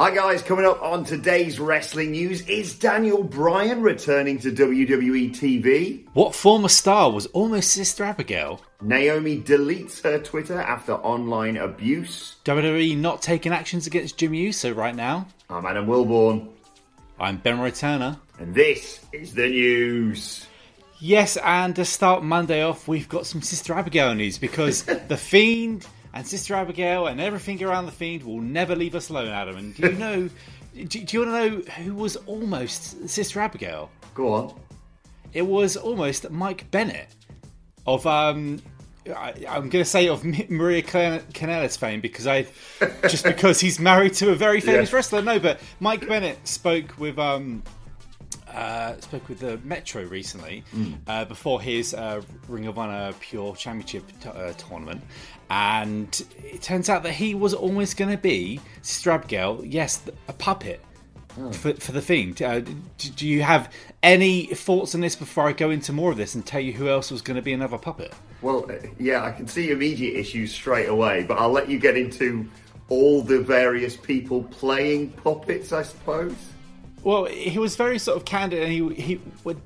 Hi guys, coming up on today's wrestling news is Daniel Bryan returning to WWE TV. What former star was almost Sister Abigail? Naomi deletes her Twitter after online abuse. WWE not taking actions against Jimmy Uso right now. I'm Adam Wilborn, I'm Ben Turner. and this is the news. Yes, and to start Monday off, we've got some Sister Abigail news because The Fiend and Sister Abigail and everything around The Fiend will never leave us alone, Adam. And do you know, do, do you want to know who was almost Sister Abigail? Go on. It was almost Mike Bennett of, um, I, I'm going to say of Maria Can- Kanellis fame because I, just because he's married to a very famous Yeah. wrestler. No, but Mike Bennett spoke with, um, uh, spoke with the Metro recently uh, before his uh, Ring of Honor Pure Championship t- uh, tournament, and it turns out that he was almost going to be Sister Abigail. Yes, a puppet. For, for the Fiend, uh, do, do you have any thoughts on this before I go into more of this and tell you who else was going to be another puppet? Well, uh, yeah, I can see immediate issues straight away, but I'll let you get into all the various people playing puppets, I suppose. Well, he was very sort of candid, and he he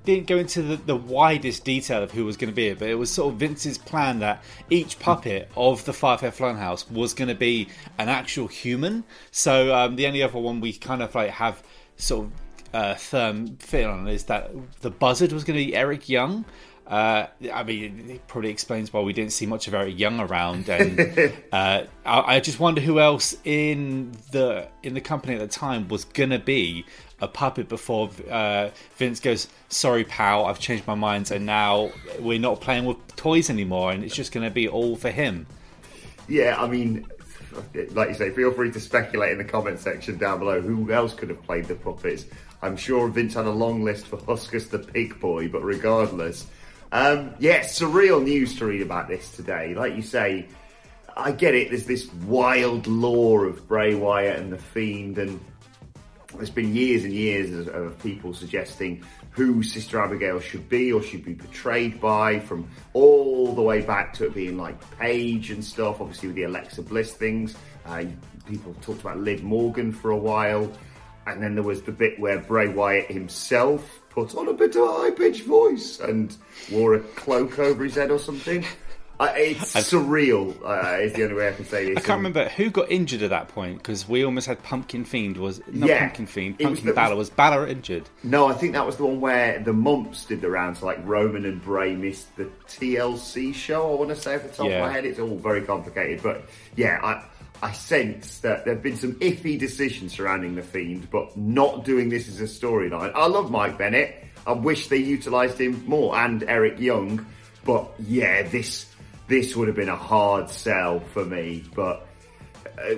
didn't go into the, the widest detail of who was going to be it, but it was sort of Vince's plan that each puppet of the Firefly Funhouse was going to be an actual human. So um, the only other one we kind of like have sort of uh, firm fit on is that the Buzzard was going to be Eric Young. Uh, I mean, it probably explains why we didn't see much of Eric Young around, and uh, I, I just wonder who else in the in the company at the time was gonna be a puppet before uh, Vince goes, "Sorry, pal, I've changed my mind, and now we're not playing with toys anymore, and it's just gonna be all for him." Yeah, I mean, like you say, feel free to speculate in the comment section down below who else could have played the puppets. I'm sure Vince had a long list for Huskus the Pig Boy, but regardless, um, yeah, surreal news to read about this today. Like you say, I get it. There's this wild lore of Bray Wyatt and the Fiend, and there's been years and years of, people suggesting who Sister Abigail should be or should be portrayed by, from all the way back to it being like Paige and stuff. Obviously, with the Alexa Bliss things, uh, people talked about Liv Morgan for a while, and then there was the bit where Bray Wyatt himself put on a bit of a high pitched voice and wore a cloak over his head or something. Uh, it's surreal. Uh, is the only way I can say this. I can't remember who got injured at that point because we almost had Pumpkin Fiend was not Yeah. Pumpkin Fiend, was Pumpkin the- Balor was Balor injured. No, I think that was the one where the mumps did the rounds. Like Roman and Bray missed the TLC show. I want to say off the top Yeah. of my head, it's all very complicated. But yeah, I I sense that there have been some iffy decisions surrounding the Fiend, but not doing this as a storyline. I love Mike Bennett. I wish they utilised him more and Eric Young. But yeah, this this would have been a hard sell for me. But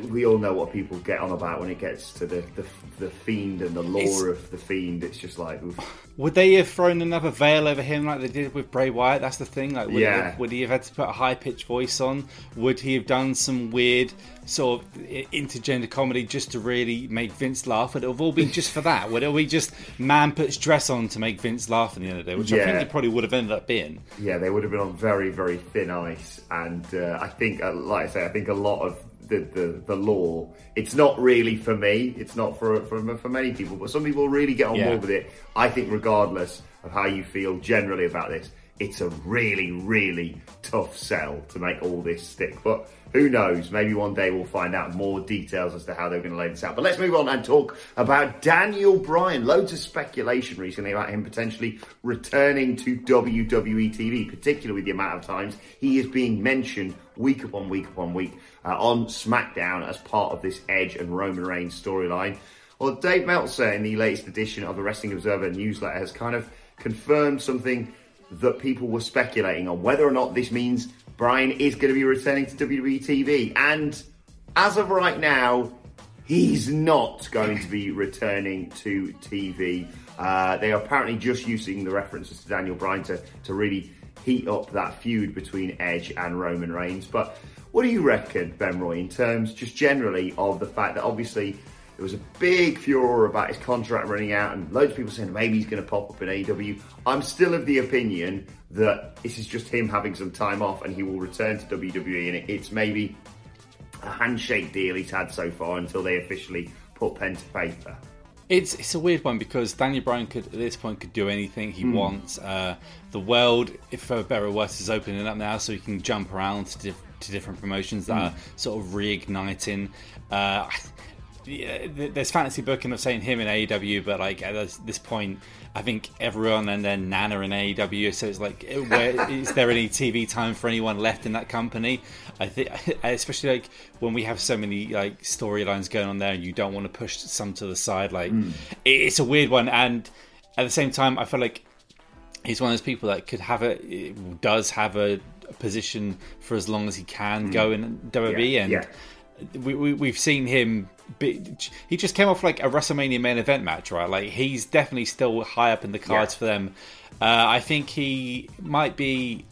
we all know what people get on about when it gets to the the, the fiend and the lore of the fiend. It's just like, oof. Would they have thrown another veil over him like they did with Bray Wyatt? That's the thing. Like, would, Yeah. have, would he have had to put a high pitched voice on? Would he have done some weird sort of intergender comedy just to really make Vince laugh? Would it have all been just for that? Would it be just man puts dress on to make Vince laugh in the end of the day? Which I think it probably would have ended up being. yeah, they would have been on very very thin ice. And uh, I think, uh, like I say, I think a lot of the, the, the lore. It's not really for me. It's not for, for for many people, but some people really get on Yeah. board with it. I think, regardless of how you feel generally about this, it's a really really tough sell to make all this stick. But who knows? Maybe one day we'll find out more details as to how they're going to lay this out. But let's move on and talk about Daniel Bryan. Loads of speculation recently about him potentially returning to WWE TV, particularly with the amount of times he is being mentioned week upon week upon week uh, on SmackDown as part of this Edge and Roman Reigns storyline. Well, Dave Meltzer in the latest edition of the Wrestling Observer newsletter has kind of confirmed something that people were speculating on whether or not this means Bryan is going to be returning to WWE TV. And as of right now, he's not going to be returning to TV. Uh, they are apparently just using the references to Daniel Bryan to, to really heat up that feud between Edge and Roman Reigns. But what do you reckon, Ben Roy, in terms just generally of the fact that obviously there was a big furor about his contract running out, and loads of people saying maybe he's going to pop up in AEW. I'm still of the opinion that this is just him having some time off, and he will return to WWE, and it's maybe a handshake deal he's had so far until they officially put pen to paper. It's it's a weird one because Daniel Bryan could at this point could do anything he wants. Uh, the world, if for better or worse, is opening up now, so he can jump around to, diff- to different promotions that are sort of reigniting. Uh, yeah, there's fantasy booking of saying him in AEW, but like at this- point, I think everyone and then nana in AEW. So it's like, eh, where, is there any TV time for anyone left in that company? I think, especially like when we have so many like storylines going on there, and you don't want to push some to the side. Like, hmm. it- it's a weird one, and at the same time, I feel like he's one of those people that could have a eh, does have a, position for as long as he can hmm. go in WWE, Yeah, and yeah. we, we we've seen him. He just came off like a WrestleMania main event match, right? Like he's definitely still high up in the cards Yeah. for them. Uh, I think he might be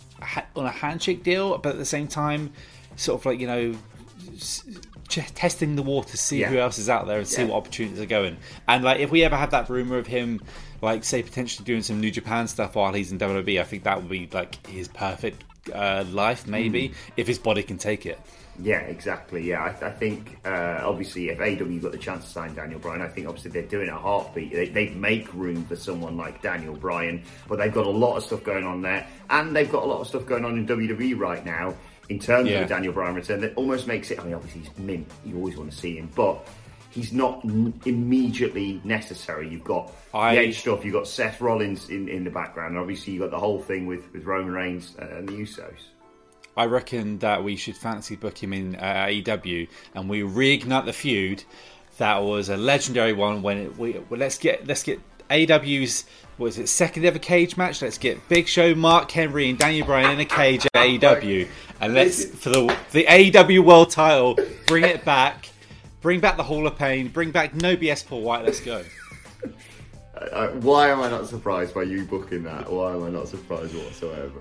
on a handshake deal, but at the same time, sort of like you know. Just testing the water, to see Yeah. who else is out there, and see what opportunities are going. And like, if we ever have that rumor of him, like, say, potentially doing some New Japan stuff while he's in WWE, I think that would be like his perfect uh, life, maybe, Hmm. if his body can take it. Yeah, exactly. Yeah, I, I think uh, obviously if AW got the chance to sign Daniel Bryan, I think obviously they're doing a heartbeat. They, they make room for someone like Daniel Bryan, but they've got a lot of stuff going on there, and they've got a lot of stuff going on in WWE right now in terms Yeah. of Daniel Bryan return. That almost makes it. I mean, obviously he's mint. You always want to see him, but. He's not n- immediately necessary. You've got I- the Edge stuff. You've got Seth Rollins in, in the background. And obviously, you've got the whole thing with, with Roman Reigns and the Usos. I reckon that we should fancy book him in uh, AEW and we reignite the feud. That was a legendary one. When it, we well, let's get let's get AEW's was it second ever cage match? Let's get Big Show, Mark Henry, and Daniel Bryan in a cage at AEW, and let's for the the AEW World Title. Bring it back. Bring back the Hall of Pain. Bring back No BS Paul Wight. Let's go. Uh, why am I not surprised by you booking that? Why am I not surprised whatsoever?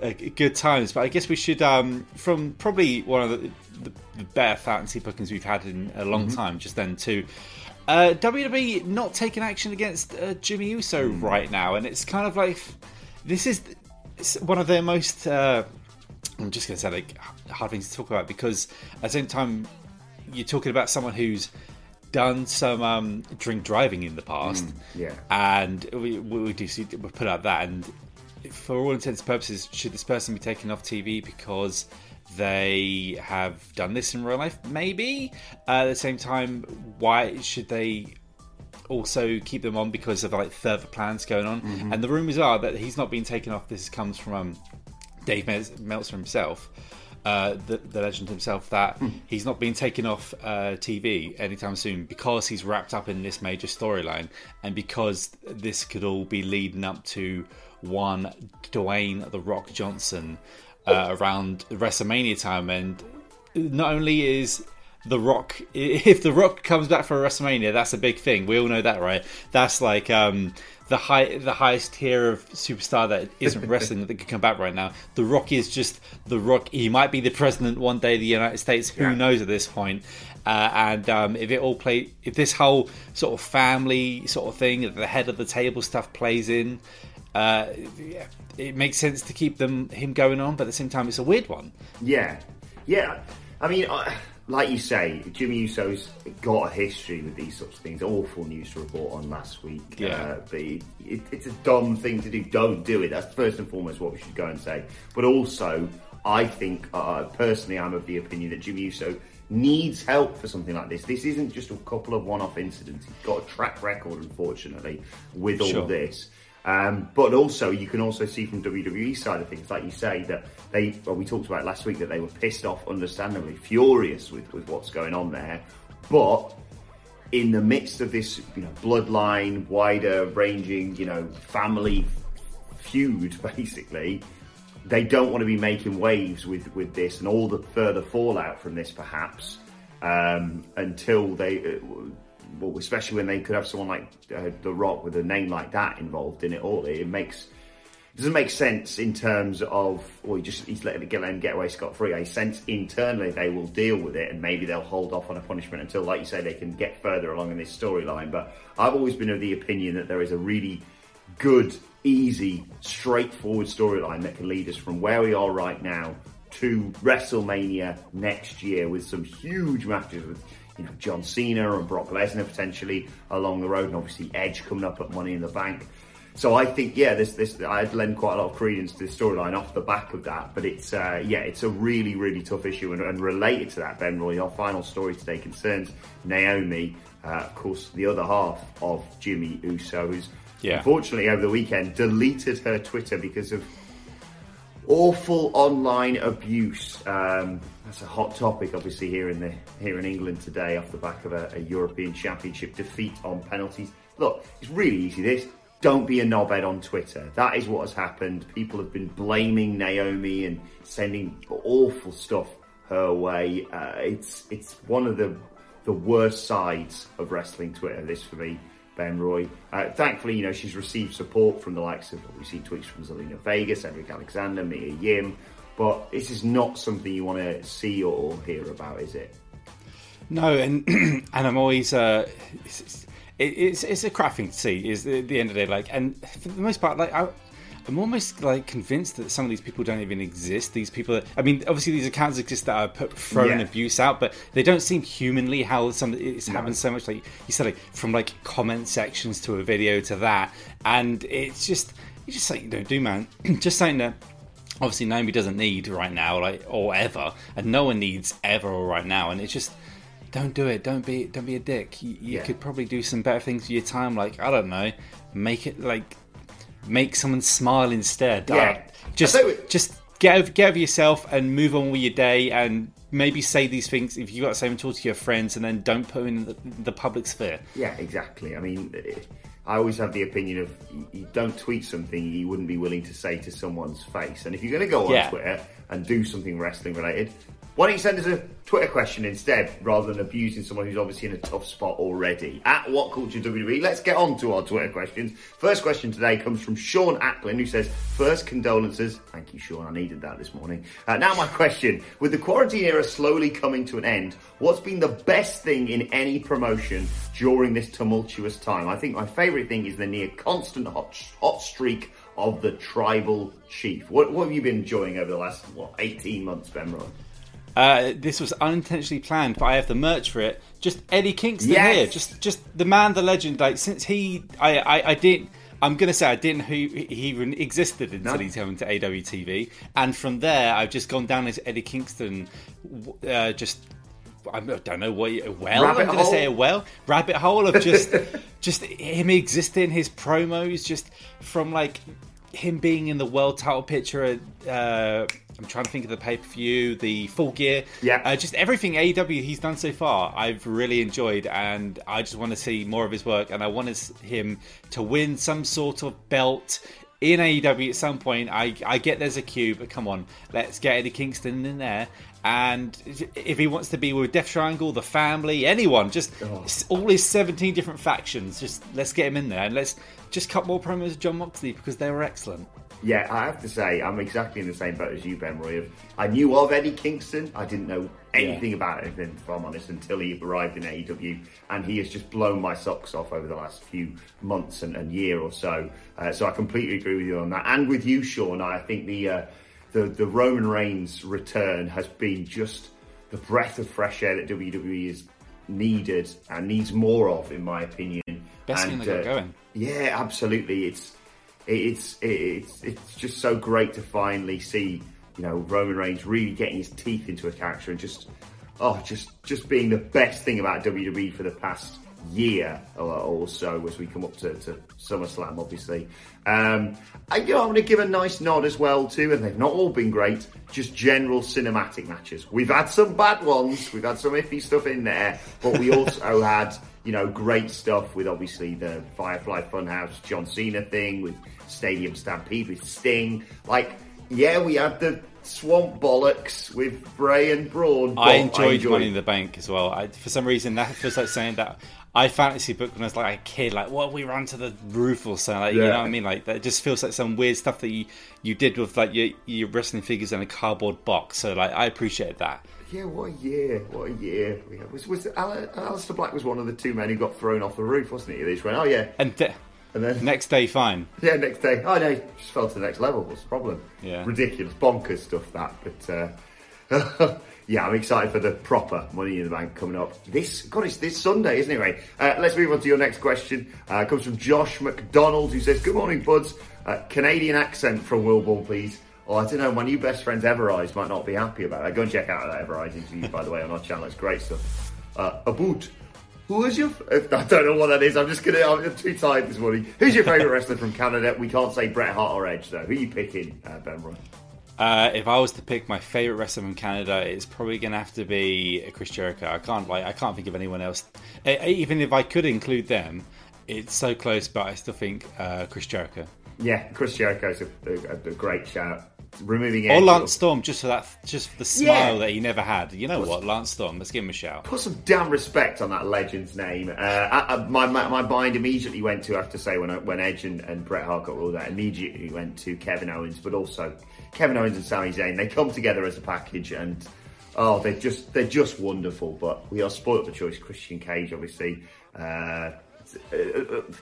Uh, good times, but I guess we should, um, from probably one of the, the, the better fantasy bookings we've had in a long time, just then too. Uh, WWE not taking action against uh, Jimmy Uso right now, and it's kind of like this is one of their most. Uh, I'm just going to say like hard things to talk about because at the same time you're talking about someone who's done some um, drink driving in the past, yeah. and we, we do see we put out that and for all intents and purposes, should this person be taken off TV because they have done this in real life? Maybe. Uh, at the same time, why should they also keep them on because of like further plans going on? And the rumors are that he's not being taken off. This comes from um, Dave Mel- Meltzer himself. Uh, the, the legend himself that he's not being taken off uh, TV anytime soon because he's wrapped up in this major storyline and because this could all be leading up to one Dwayne the Rock Johnson uh, around WrestleMania time. And not only is the Rock, if the Rock comes back for WrestleMania, that's a big thing. We all know that, right? That's like um, the high, the highest tier of superstar that isn't wrestling that could come back right now. The Rock is just the Rock. He might be the president one day of the United States. Who Yeah. knows at this point? Uh, and um, if it all play, if this whole sort of family sort of thing, the head of the table stuff plays in, uh, yeah, it makes sense to keep them him going on. But at the same time, it's a weird one. Yeah, yeah. I mean, I, like you say, Jimmy Uso's got a history with these sorts of things. Awful news to report on last week. Yeah. Uh, but it, it, it's a dumb thing to do. Don't do it. That's first and foremost what we should go and say. But also, I think, uh, personally, I'm of the opinion that Jimmy Uso needs help for something like this. This isn't just a couple of one-off incidents. He's got a track record, unfortunately, with all Sure. this. Um, but also, you can also see from WWE side of things, like you say, that they, well, we talked about last week that they were pissed off, understandably, furious with, with what's going on there. But in the midst of this, you know, bloodline, wider ranging, you know, family feud, basically, they don't want to be making waves with, with this and all the further fallout from this, perhaps, um, until they, uh, well, especially when they could have someone like uh, The Rock with a name like that involved in it all. It makes it doesn't make sense in terms of, well, he just he's letting it him get away scot free. A sense internally they will deal with it, and maybe they'll hold off on a punishment until, like you say, they can get further along in this storyline. But I've always been of the opinion that there is a really good, easy, straightforward storyline that can lead us from where we are right now to WrestleMania next year with some huge matches with you know John Cena and Brock Lesnar potentially along the road, and obviously Edge coming up at Money in the Bank. So I think yeah, this this I'd lend quite a lot of credence to the storyline off the back of that. But it's uh, yeah, it's a really really tough issue, and, and related to that, Ben Roy, our final story today concerns Naomi, uh, of course, the other half of Jimmy Uso, who's Yeah. unfortunately over the weekend deleted her Twitter because of awful online abuse. Um, that's a hot topic, obviously, here in the here in England today, off the back of a, a European Championship defeat on penalties. Look, it's really easy. This don't be a knobhead on Twitter. That is what has happened. People have been blaming Naomi and sending awful stuff her way. Uh, it's it's one of the the worst sides of wrestling Twitter. This for me. Ben Roy. Uh, thankfully, you know, she's received support from the likes of, we've seen tweets from Zelina Vega, Cedric Alexander, Mia Yim, but this is not something you want to see or hear about, is it? No, and and I'm always uh, it's, it's, it's crap thing to see. Is at the end of the day, like, and for the most part, like, I, I'm almost like convinced that some of these people don't even exist. These people, are, I mean, obviously these accounts exist that are put, throwing Yeah. abuse out, but they don't seem humanly how some it's happened so much. Like you said, like from like comment sections to a video to that, and it's just it's just something you don't do, man. just something that obviously Naomi doesn't need right now, like or ever, and no one needs ever or right now. And it's just don't do it. Don't be don't be a dick. You, you Yeah. could probably do some better things with your time. Like I don't know, make it like make someone smile instead. Yeah. Uh, just we- just get over, get over yourself and move on with your day and maybe say these things if you've got to say them talk to your friends and then don't put them in the, the public sphere. Yeah, exactly. I mean, eh, I always have the opinion of you- you don't tweet something you wouldn't be willing to say to someone's face. And if you're going to go on Yeah. Twitter and do something wrestling related, why don't you send us a Twitter question instead rather than abusing someone who's obviously in a tough spot already? At What Culture WWE, let's get on to our Twitter questions. First question today comes from Sean Ackland who says, First condolences. Thank you, Sean. I needed that this morning. Uh, now, my question with the quarantine era slowly coming to an end, what's been the best thing in any promotion during this tumultuous time? I think my favourite thing is the near constant hot, hot streak of the tribal chief. What, what have you been enjoying over the last, what, 18 months, Ben Roy? Uh, this was unintentionally planned, but I have the merch for it. Just Eddie Kingston Yes. here, just just the man, the legend. Like since he, I, I, I didn't. I'm gonna say I didn't who he even existed until No. he's coming to AWTV, and from there I've just gone down as Eddie Kingston. Uh, just I don't know what well Rabbit I'm gonna say a well rabbit hole of just just him existing, his promos, just from like him being in the world title picture. At, uh, I'm trying to think of the pay per view, the full gear, Yeah. uh, just everything AEW he's done so far. I've really enjoyed, and I just want to see more of his work, and I want him to win some sort of belt. In AEW at some point, I, I get there's a queue, but come on, let's get Eddie Kingston in there. And if he wants to be with Death Triangle, the family, anyone, just all his 17 different factions, just let's get him in there and let's just cut more promos of Jon Moxley because they were excellent. Yeah, I have to say, I'm exactly in the same boat as you, Ben Roy. I knew of Eddie Kingston. I didn't know anything about him, if I'm honest, until he arrived in AEW. And he has just blown my socks off over the last few months and, and year or so. Uh, so I completely agree with you on that. And with you, Sean, I think the, uh, the, the Roman Reigns return has been just the breath of fresh air that WWE is needed and needs more of, in my opinion. Best and, thing they got going. Yeah, absolutely. It's it's it's it's just so great to finally see you know Roman Reigns really getting his teeth into a character and just oh just just being the best thing about WWE for the past year or, or so as we come up to, to SummerSlam, obviously. Um, I, you know, I'm going to give a nice nod as well too, and they've not all been great. Just general cinematic matches. We've had some bad ones. We've had some iffy stuff in there, but we also had you know great stuff with obviously the Firefly Funhouse John Cena thing with Stadium Stampede with Sting. Like, yeah, we had the Swamp Bollocks with Bray and Braun. but I enjoyed, Money in the Bank as well. I, for some reason, that feels like saying that I fantasy booked when I was like a kid. Like, what we ran to the roof or something. Like, You know what I mean? Like that just feels like some weird stuff that you you did with like your your wrestling figures in a cardboard box. So like, I appreciate that. Yeah, what a year! What a year! Had- Was was Al- Aleister Black was one of the two men who got thrown off the roof, wasn't he? They just went, oh yeah, And th- and then next day, fine. yeah, next day, oh no, just fell to the next level. What's the problem? Yeah. ridiculous, bonkers stuff that. But uh, yeah, I'm excited for the proper Money in the Bank coming up this. God, it's this Sunday, isn't it? Right. Uh, let's move on to your next question. Uh, it comes from Josh McDonald, who says, "Good morning, buds. Uh, Canadian accent from Wilborn, please." Oh, I don't know. My new best friend's Everise might not be happy about it. Go and check out that Ever Eyes interview, by the way, on our channel. It's great stuff. Uh, Aboot. Who is your? I don't know what that is. I'm just gonna. I'm too tired this morning. Who's your favourite wrestler from Canada? We can't say Bret Hart or Edge though. Who are you picking, uh, Ben Roy? Uh, if I was to pick my favorite wrestler from Canada, it's probably going to have to be Chris Jericho. I can't like I can't think of anyone else. Even if I could include them, it's so close. But I still think uh, Chris Jericho Yeah, Chris Jericho's a, a, a great shout. Removing or Lance Storm, just for that, just for the smile Yeah. that he never had. You know what, Lance Storm? Let's give him a shout. Put some damn respect on that legend's name. Uh, I, I, my, my my mind immediately went to I have to say when I, when Edge and, and Bret Hart got all that, immediately went to Kevin Owens, but also Kevin Owens and Sami Zayn. They come together as a package, and oh, they're just they're just wonderful. But we are spoilt for choice. Christian Cage, obviously. Uh,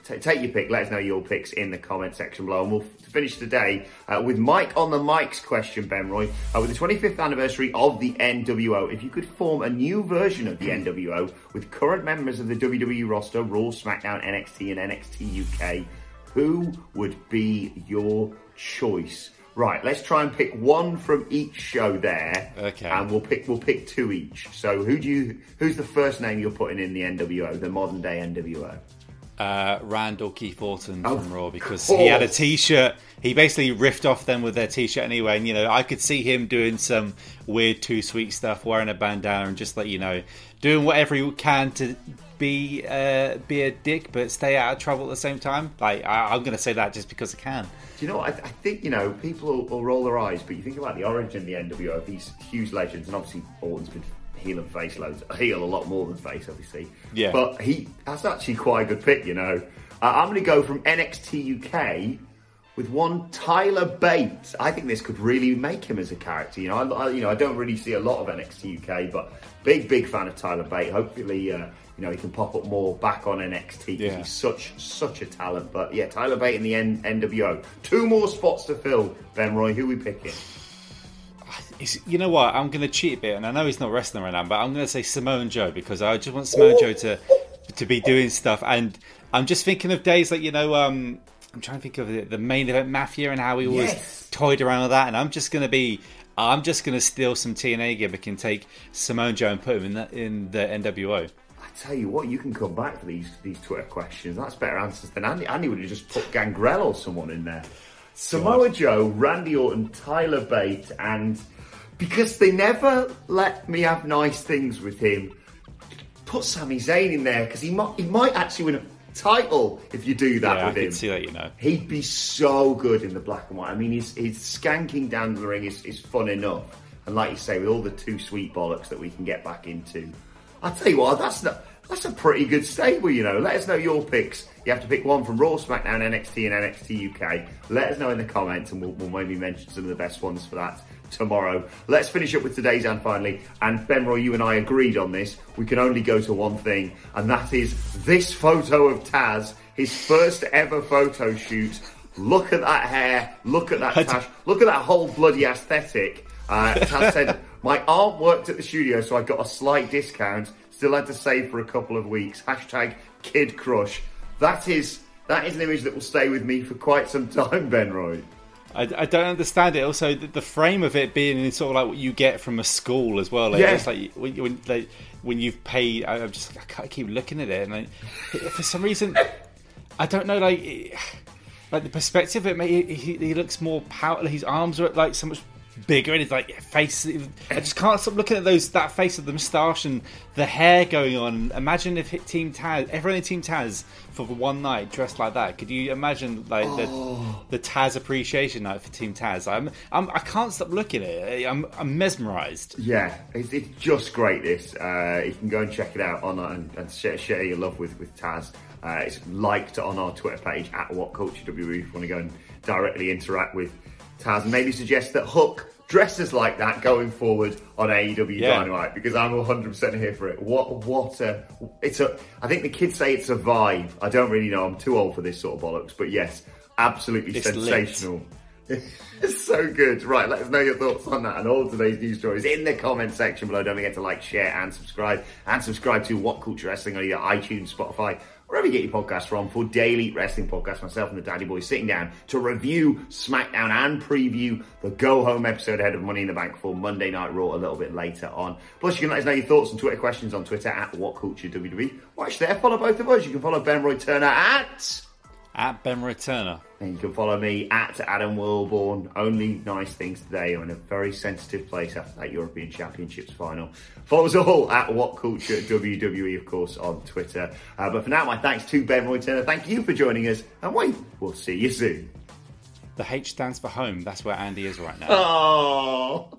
take your pick. Let us know your picks in the comment section below. And we'll finish today uh, with Mike on the Mike's question, Ben Roy. Uh, with the 25th anniversary of the NWO, if you could form a new version of the NWO with current members of the WWE roster, Raw, SmackDown, NXT, and NXT UK, who would be your choice? Right, let's try and pick one from each show there. Okay. And we'll pick we'll pick two each. So who do you who's the first name you're putting in the NWO, the modern day NWO? Uh, Randall Keith Orton Oh, from Raw because he had a. T-shirt. He basically riffed off them with their T-shirt anyway, and you know I could see him doing some weird too sweet stuff, wearing a bandana, and just like you know, doing whatever he can to be uh, be a dick but stay out of trouble at the same time. Like I, I'm going to say that just because I can. Do you know what? I, I think, you know, people will, will roll their eyes, but you think about the origin of the NWO, these huge legends, and obviously Orton's been heel and face loads. Heel a lot more than face, obviously. Yeah. But he that's actually quite a good pick, you know. Uh, I'm going to go from NXT UK with one Tyler Bates. I think this could really make him as a character. You know, I, I- you know, I don't really see a lot of NXT UK, but big, big fan of Tyler Bates. Hopefully, uh, you know, he can pop up more back on NXT because Yeah. he's such, such a talent. But yeah, Tyler Bate in the N- NWO. Two more spots to fill. Ben Roy, who we picking? It's, you know what? I'm going to cheat a bit, and I know he's not wrestling right now, but I'm going to say Samoan Joe because I just want Samoan Joe to to be doing stuff, and I'm just thinking of days like you know, um, I'm trying to think of the, the main event Mafia and how he always Yes. toyed around with that, and I'm just going to be. I'm just going to steal some TNA gimmick and take Samoan Joe and put him in the, in the NWO. I tell you what, you can come back for these these Twitter questions. That's better answers than Andy. Andy would have just put Gangrel or someone in there. Samoa Joe, Randy Orton, Tyler Bate, and because they never let me have nice things with him, put Sami Zayn in there because he might he might actually win a title if you do that Yeah, I with him. can see that, you know. He'd be so good in the black and white. I mean, his, his skanking down the ring is, is fun enough. And like you say, with all the too sweet bollocks that we can get back into, I tell you what, that's not, that's a pretty good stable, you know. Let us know your picks. You have to pick one from Raw, SmackDown, NXT, and NXT UK. Let us know in the comments, and we'll, we'll maybe mention some of the best ones for that tomorrow. Let's finish up with today's and finally. And Ben Roy, you and I agreed on this. We can only go to one thing, and that is this photo of Taz, his first ever photo shoot. Look at that hair. Look at that Taz. Look at that whole bloody aesthetic. Uh, Taz said, My aunt worked at the studio, so I got a slight discount. Still had to save for a couple of weeks. Hashtag kid crush. That is that is an image that will stay with me for quite some time, Ben Roy. I, I don't understand it. Also, the, the frame of it being in sort of like what you get from a school as well. Like, Yeah. It's like when, when, like, when you've paid. I, I'm just I can't keep looking at it, and I, for some reason, I don't know. Like, like the perspective, it may, he, he looks more powerful. His arms are like so much bigger, and his like face. I just can't stop looking at those that face of the moustache and the hair going on. Imagine if Team Taz, everyone in Team Taz, for one night dressed like that. Could you imagine like the, the Taz appreciation night for Team Taz? I'm, I'm I can't stop looking at it. I'm, I'm mesmerised. Yeah, it's, it's just great. This uh, you can go and check it out on and, and share, share your love with with Taz. Uh, it's liked on our Twitter page at What Culture if you want to go and directly interact with Taz and maybe suggest that Hook dresses like that going forward on AEW Yeah. Dynamite because I'm 100% here for it. What what a it's a I think the kids say it's a vibe. I don't really know. I'm too old for this sort of bollocks, but yes, absolutely It's lit. It's so good. Right, let us know your thoughts on that and all today's news stories in the comment section below. Don't forget to like, share, and subscribe. And subscribe to What Culture Wrestling on either iTunes, Spotify, wherever you get your podcasts from for daily wrestling podcasts. Myself and the Daddy Boys sitting down to review SmackDown and preview the Go Home episode ahead of Money in the Bank for Monday Night Raw a little bit later on. Plus, you can let us know your thoughts and Twitter questions on Twitter at What Culture WWE. Watch there, follow both of us. You can follow Ben Roy Turner at. At Ben Returner. And you can follow me at Adam Wilborn. Only nice things today. I'm in a very sensitive place after that European Championships final. Follow us all at What Culture WWE, of course, on Twitter. Uh, but for now, my thanks to Ben Roy Turner. Thank you for joining us. And we'll see you soon. The H stands for home. That's where Andy is right now. Oh.